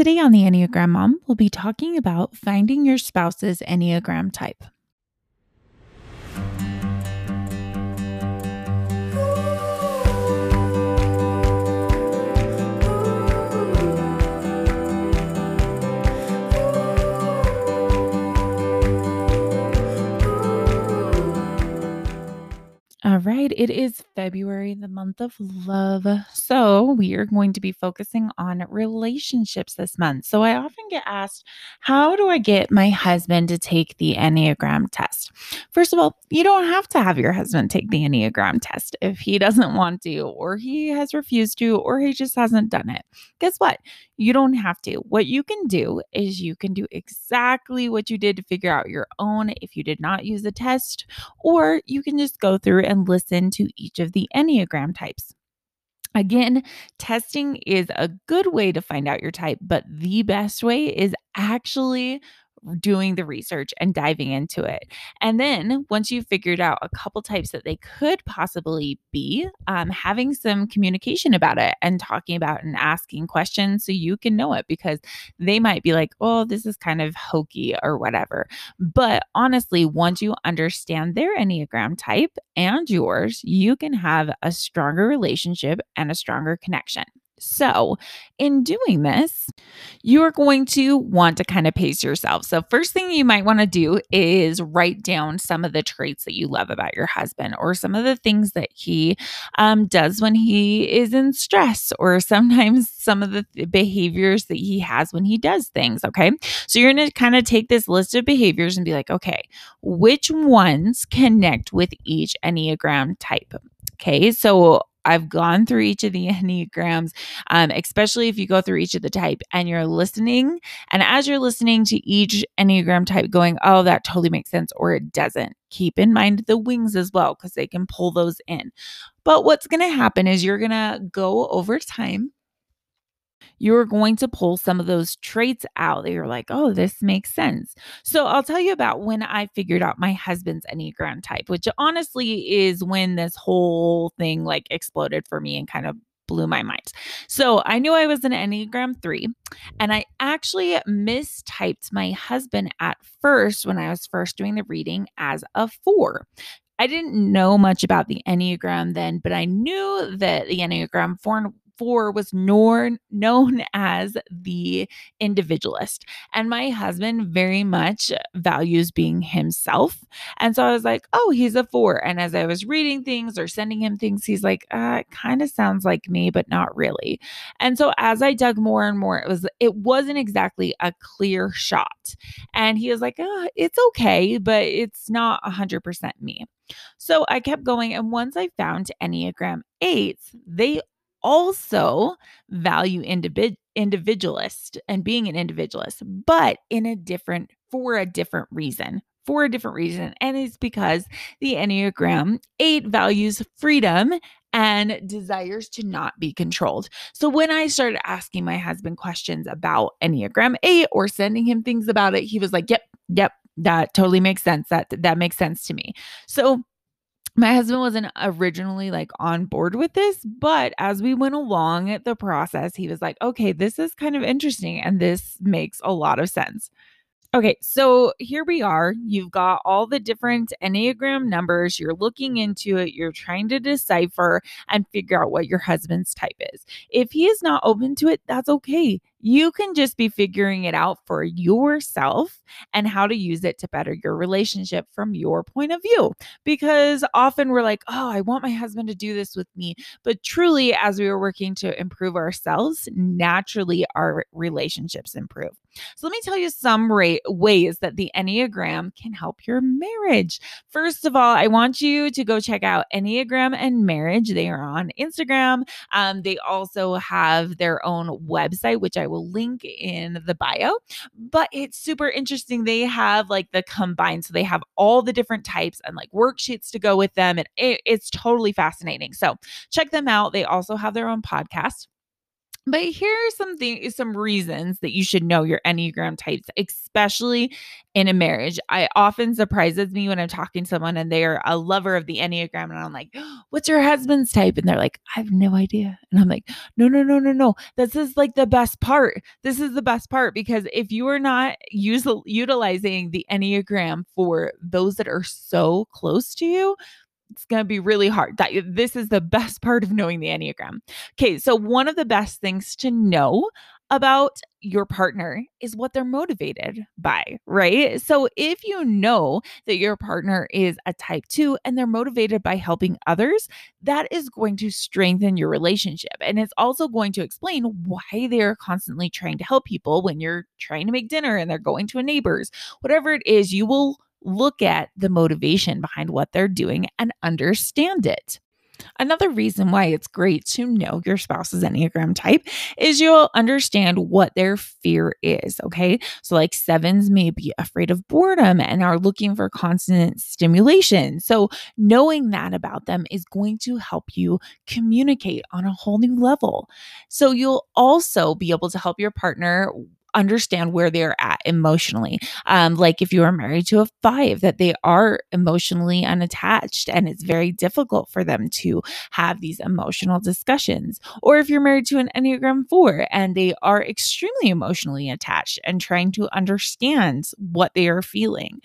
Today on the Enneagram Mom, we'll be talking about finding your spouse's Enneagram type. All right, it is February, the month of love. So, we are going to be focusing on relationships this month. So, I often get asked, How do I get my husband to take the Enneagram test? First of all, you don't have to have your husband take the Enneagram test if he doesn't want to, or he has refused to, or he just hasn't done it. Guess what? You don't have to. What you can do is you can do exactly what you did to figure out your own if you did not use the test, or you can just go through and listen to each of the Enneagram types. Again, testing is a good way to find out your type, but the best way is actually doing the research and diving into it. And then once you've figured out a couple types that they could possibly be, um, having some communication about it and talking about and asking questions so you can know it because they might be like, oh, this is kind of hokey or whatever. But honestly, once you understand their Enneagram type and yours, you can have a stronger relationship and a stronger connection. So, in doing this, you're going to want to kind of pace yourself. So, first thing you might want to do is write down some of the traits that you love about your husband or some of the things that he um, does when he is in stress or sometimes some of the th- behaviors that he has when he does things. Okay. So, you're going to kind of take this list of behaviors and be like, okay, which ones connect with each Enneagram type? Okay. So, I've gone through each of the Enneagrams, um, especially if you go through each of the type and you're listening. And as you're listening to each Enneagram type, going, oh, that totally makes sense, or it doesn't, keep in mind the wings as well, because they can pull those in. But what's going to happen is you're going to go over time you're going to pull some of those traits out that you're like, oh, this makes sense. So I'll tell you about when I figured out my husband's Enneagram type, which honestly is when this whole thing like exploded for me and kind of blew my mind. So I knew I was an Enneagram 3, and I actually mistyped my husband at first when I was first doing the reading as a 4. I didn't know much about the Enneagram then, but I knew that the Enneagram four, Four was known, known as the individualist. And my husband very much values being himself. And so I was like, oh, he's a four. And as I was reading things or sending him things, he's like, uh, it kind of sounds like me, but not really. And so as I dug more and more, it was it wasn't exactly a clear shot. And he was like, oh, it's okay, but it's not 100% me. So I kept going. And once I found Enneagram 8s, they also value individ- individualist and being an individualist, but in a different, for a different reason. For a different reason. And it's because the Enneagram 8 values freedom and desires to not be controlled. So when I started asking my husband questions about Enneagram 8 or sending him things about it, he was like, "Yep, yep, that totally makes sense. That that makes sense to me." So my husband wasn't originally like on board with this, but as we went along the process, he was like, okay, this is kind of interesting and this makes a lot of sense. Okay, so here we are. You've got all the different Enneagram numbers. You're looking into it. You're trying to decipher and figure out what your husband's type is. If he is not open to it, that's okay you can just be figuring it out for yourself and how to use it to better your relationship from your point of view. Because often we're like, oh, I want my husband to do this with me. But truly, as we are working to improve ourselves, naturally our relationships improve. So let me tell you some ra- ways that the Enneagram can help your marriage. First of all, I want you to go check out Enneagram and Marriage. They are on Instagram. Um, they also have their own website, which I will link in the bio. But it's super interesting. They have like the combined, so they have all the different types and like worksheets to go with them. And it, it's totally fascinating. So check them out. They also have their own podcast. But here's something some reasons that you should know your Enneagram types, especially in a marriage. I often surprises me when I'm talking to someone and they're a lover of the Enneagram and I'm like, "What's your husband's type?" and they're like, "I have no idea." And I'm like, "No, no, no, no, no. This is like the best part. This is the best part because if you are not use, utilizing the Enneagram for those that are so close to you, it's going to be really hard. That this is the best part of knowing the Enneagram. Okay, so one of the best things to know about your partner is what they're motivated by, right? So if you know that your partner is a type 2 and they're motivated by helping others, that is going to strengthen your relationship and it's also going to explain why they're constantly trying to help people when you're trying to make dinner and they're going to a neighbor's. Whatever it is, you will look at the motivation behind what they're doing and understand it. Another reason why it's great to know your spouse's Enneagram type is you'll understand what their fear is. Okay. So, like sevens may be afraid of boredom and are looking for constant stimulation. So, knowing that about them is going to help you communicate on a whole new level. So, you'll also be able to help your partner understand where they're at emotionally. Um, like if you are married to a five, that they are emotionally unattached and it's very difficult for them to have these emotional discussions. Or if you're married to an Enneagram four and they are extremely emotionally attached and trying to understand what they are feeling.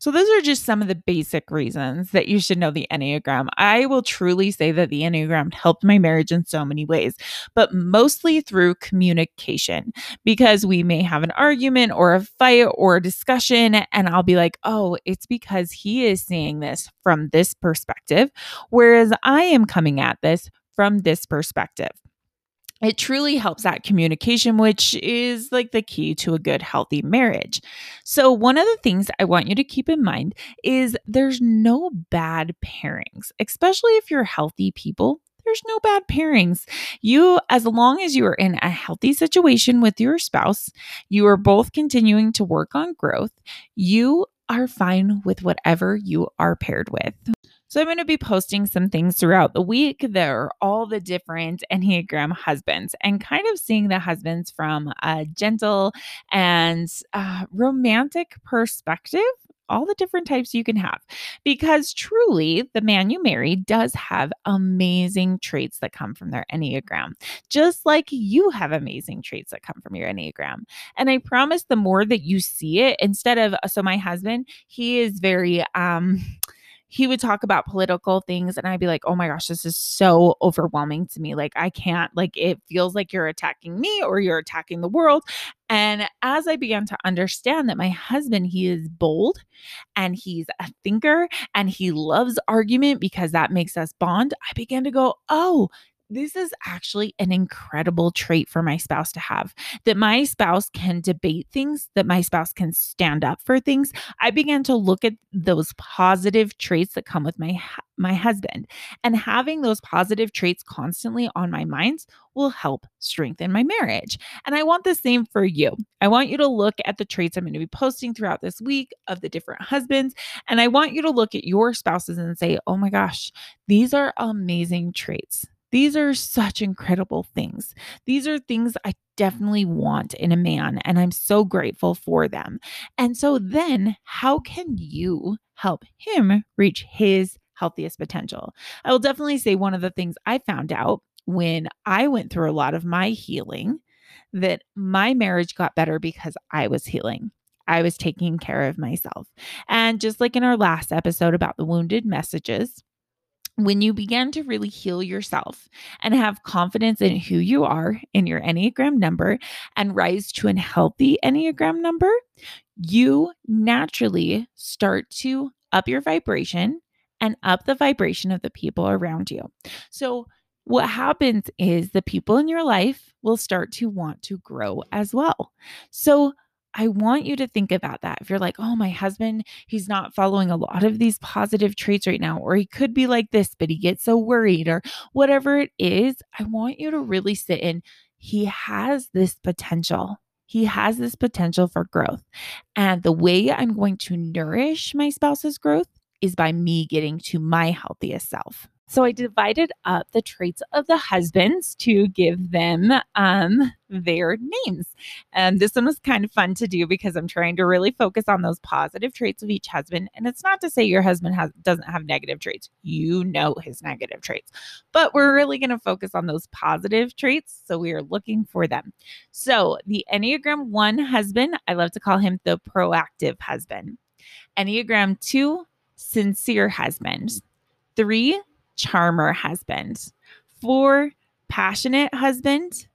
So, those are just some of the basic reasons that you should know the Enneagram. I will truly say that the Enneagram helped my marriage in so many ways, but mostly through communication because we may have an argument or a fight or a discussion, and I'll be like, oh, it's because he is seeing this from this perspective, whereas I am coming at this from this perspective it truly helps that communication, which is like the key to a good, healthy marriage. So, one of the things I want you to keep in mind is there's no bad pairings, especially if you're healthy people. There's no bad pairings. You, as long as you are in a healthy situation with your spouse, you are both continuing to work on growth, you are fine with whatever you are paired with. So I'm going to be posting some things throughout the week. There are all the different Enneagram husbands and kind of seeing the husbands from a gentle and uh, romantic perspective all the different types you can have because truly the man you marry does have amazing traits that come from their enneagram just like you have amazing traits that come from your enneagram and i promise the more that you see it instead of so my husband he is very um he would talk about political things and I'd be like, "Oh my gosh, this is so overwhelming to me. Like I can't like it feels like you're attacking me or you're attacking the world." And as I began to understand that my husband, he is bold and he's a thinker and he loves argument because that makes us bond, I began to go, "Oh, this is actually an incredible trait for my spouse to have that my spouse can debate things, that my spouse can stand up for things. I began to look at those positive traits that come with my my husband and having those positive traits constantly on my minds will help strengthen my marriage. And I want the same for you. I want you to look at the traits I'm going to be posting throughout this week of the different husbands and I want you to look at your spouses and say, "Oh my gosh, these are amazing traits." These are such incredible things. These are things I definitely want in a man, and I'm so grateful for them. And so, then how can you help him reach his healthiest potential? I will definitely say one of the things I found out when I went through a lot of my healing that my marriage got better because I was healing. I was taking care of myself. And just like in our last episode about the wounded messages, when you begin to really heal yourself and have confidence in who you are in your Enneagram number and rise to a healthy Enneagram number, you naturally start to up your vibration and up the vibration of the people around you. So, what happens is the people in your life will start to want to grow as well. So, I want you to think about that. If you're like, oh, my husband, he's not following a lot of these positive traits right now, or he could be like this, but he gets so worried, or whatever it is, I want you to really sit in. He has this potential. He has this potential for growth. And the way I'm going to nourish my spouse's growth is by me getting to my healthiest self. So I divided up the traits of the husbands to give them um, their names. And this one was kind of fun to do because I'm trying to really focus on those positive traits of each husband. And it's not to say your husband has doesn't have negative traits. You know his negative traits. But we're really going to focus on those positive traits. So we are looking for them. So the Enneagram 1 husband, I love to call him the proactive husband. Enneagram 2, sincere husband. 3, charmer husband, four, passionate husband,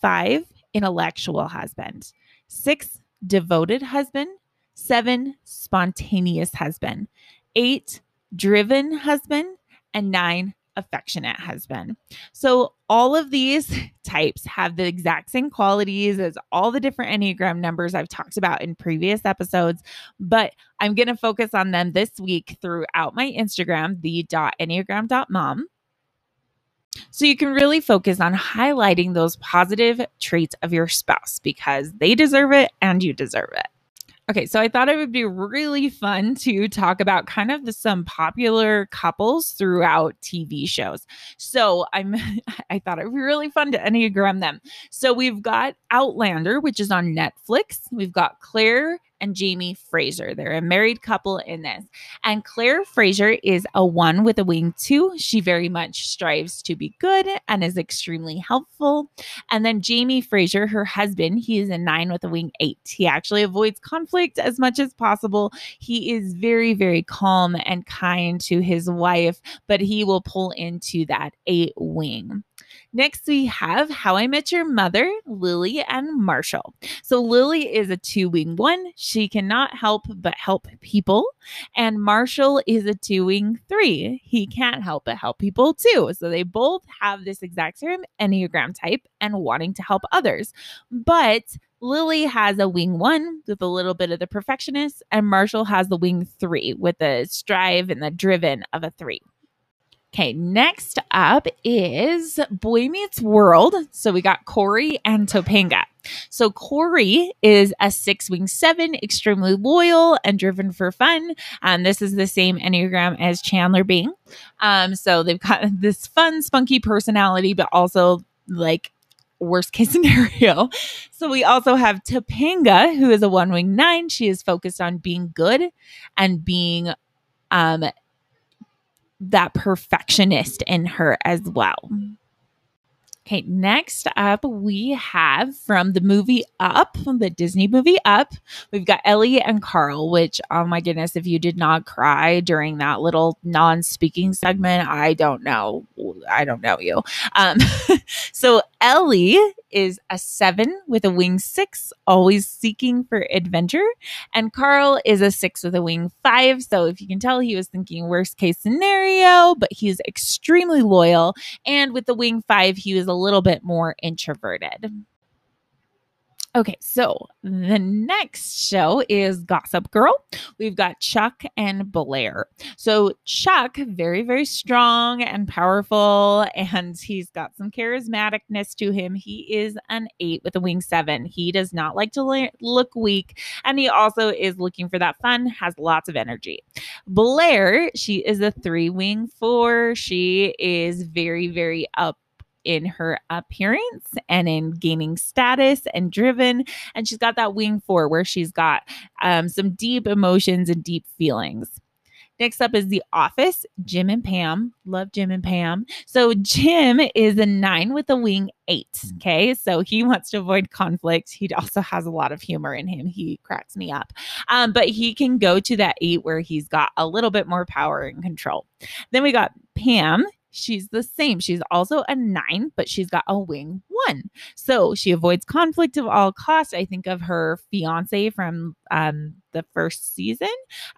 five, intellectual husband, six, devoted husband, seven, spontaneous husband, eight, driven husband, and nine, affectionate husband. So, all of these types have the exact same qualities as all the different Enneagram numbers I've talked about in previous episodes, but I'm going to focus on them this week throughout my Instagram, the enneagram.mom. So you can really focus on highlighting those positive traits of your spouse because they deserve it and you deserve it. Okay, so I thought it would be really fun to talk about kind of the, some popular couples throughout TV shows. So I'm I thought it would be really fun to enneagram them. So we've got Outlander, which is on Netflix. We've got Claire and Jamie Fraser. They're a married couple in this. And Claire Fraser is a one with a wing two. She very much strives to be good and is extremely helpful. And then Jamie Fraser, her husband, he is a nine with a wing eight. He actually avoids conflict as much as possible. He is very, very calm and kind to his wife, but he will pull into that eight wing. Next, we have How I Met Your Mother, Lily and Marshall. So, Lily is a two wing one. She cannot help but help people. And Marshall is a two wing three. He can't help but help people too. So, they both have this exact same Enneagram type and wanting to help others. But Lily has a wing one with a little bit of the perfectionist, and Marshall has the wing three with the strive and the driven of a three. Okay, next up is Boy Meets World. So we got Cory and Topanga. So Cory is a six wing seven, extremely loyal and driven for fun. Um, this is the same Enneagram as Chandler Bing. Um, so they've got this fun, spunky personality, but also like worst case scenario. So we also have Topanga, who is a one wing nine. She is focused on being good and being um that perfectionist in her as well. Okay, next up we have from the movie Up, the Disney movie Up, we've got Ellie and Carl, which, oh my goodness, if you did not cry during that little non speaking segment, I don't know. I don't know you. Um, so Ellie is a seven with a wing six, always seeking for adventure. And Carl is a six with a wing five. So if you can tell, he was thinking worst case scenario, but he's extremely loyal. And with the wing five, he was a little bit more introverted. Okay, so the next show is Gossip Girl. We've got Chuck and Blair. So, Chuck, very, very strong and powerful, and he's got some charismaticness to him. He is an eight with a wing seven. He does not like to look weak, and he also is looking for that fun, has lots of energy. Blair, she is a three wing four. She is very, very up in her appearance and in gaining status and driven. And she's got that wing four where she's got um, some deep emotions and deep feelings. Next up is The Office, Jim and Pam. Love Jim and Pam. So, Jim is a nine with a wing eight. Okay. So, he wants to avoid conflict. He also has a lot of humor in him. He cracks me up. Um, but he can go to that eight where he's got a little bit more power and control. Then we got Pam she's the same. She's also a nine, but she's got a wing one. So she avoids conflict of all costs. I think of her fiance from um, the first season.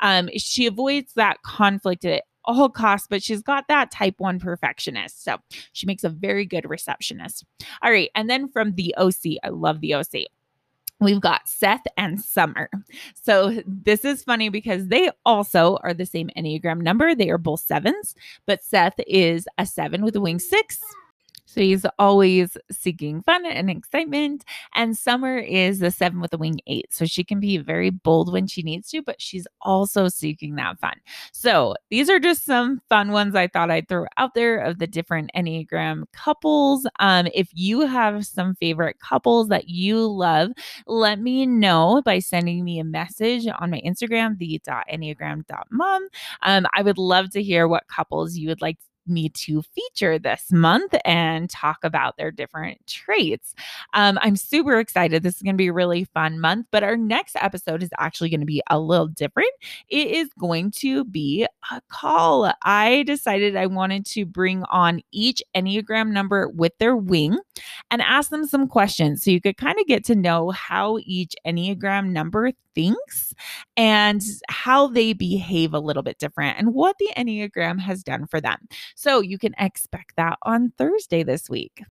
Um, she avoids that conflict at all costs, but she's got that type one perfectionist. So she makes a very good receptionist. All right. And then from the OC, I love the OC we've got Seth and Summer. So this is funny because they also are the same Enneagram number. They are both sevens, but Seth is a seven with a wing six. She's always seeking fun and excitement. And Summer is the seven with a wing eight. So she can be very bold when she needs to, but she's also seeking that fun. So these are just some fun ones I thought I'd throw out there of the different Enneagram couples. Um, if you have some favorite couples that you love, let me know by sending me a message on my Instagram, the.enneagram.mom. Um, I would love to hear what couples you would like me to feature this month and talk about their different traits. Um, I'm super excited. This is going to be a really fun month, but our next episode is actually going to be a little different. It is going to be a call. I decided I wanted to bring on each Enneagram number with their wing and ask them some questions so you could kind of get to know how each Enneagram number thinks and how they behave a little bit different and what the Enneagram has done for them. So you can expect that on Thursday this week.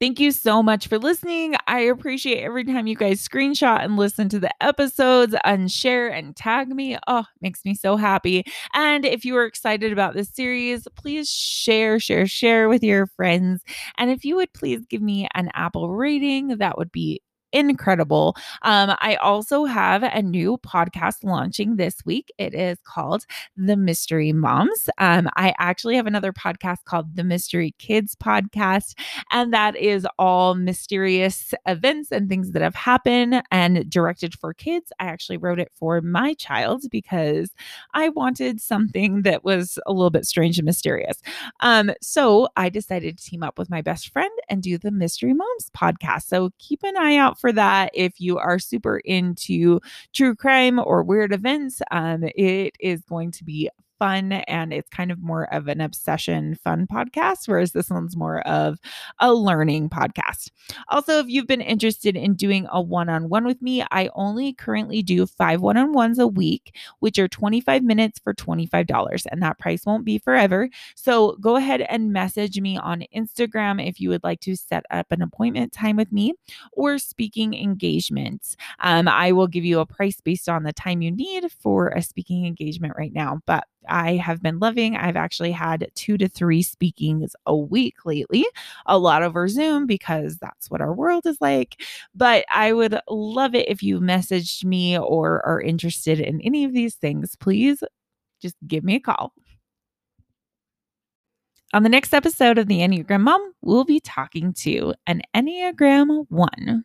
Thank you so much for listening. I appreciate every time you guys screenshot and listen to the episodes and share and tag me. Oh, makes me so happy. And if you are excited about this series, please share, share, share with your friends. And if you would please give me an Apple rating, that would be incredible. Um, I also have a new podcast launching this week. It is called The Mystery Moms. Um, I actually have another podcast called The Mystery Kids Podcast, and that is all mysterious events and things that have happened and directed for kids. I actually wrote it for my child because I wanted something that was a little bit strange and mysterious. Um, so I decided to team up with my best friend and do the Mystery Moms podcast. So keep an eye out for that if you are super into true crime or weird events. Um, it is going to be fun and it's kind of more of an obsession fun podcast, whereas this one's more of a learning podcast. Also, if you've been interested in doing a one on one with me, I only currently do five one on ones a week, which are 25 minutes for $25, and that price won't be forever. So go ahead and message me on Instagram if you would like to set up an appointment time with me or speaking engagements. Um, I will give you a price based on the time you need for a speaking engagement right now, but I have been loving. I've actually had two to three speakings a week lately, a lot over Zoom because that's what our world is like. But I would love it if you messaged me or are interested in any of these things. Please just give me a call. On the next episode of the Enneagram Mom, we'll be talking to an Enneagram 1.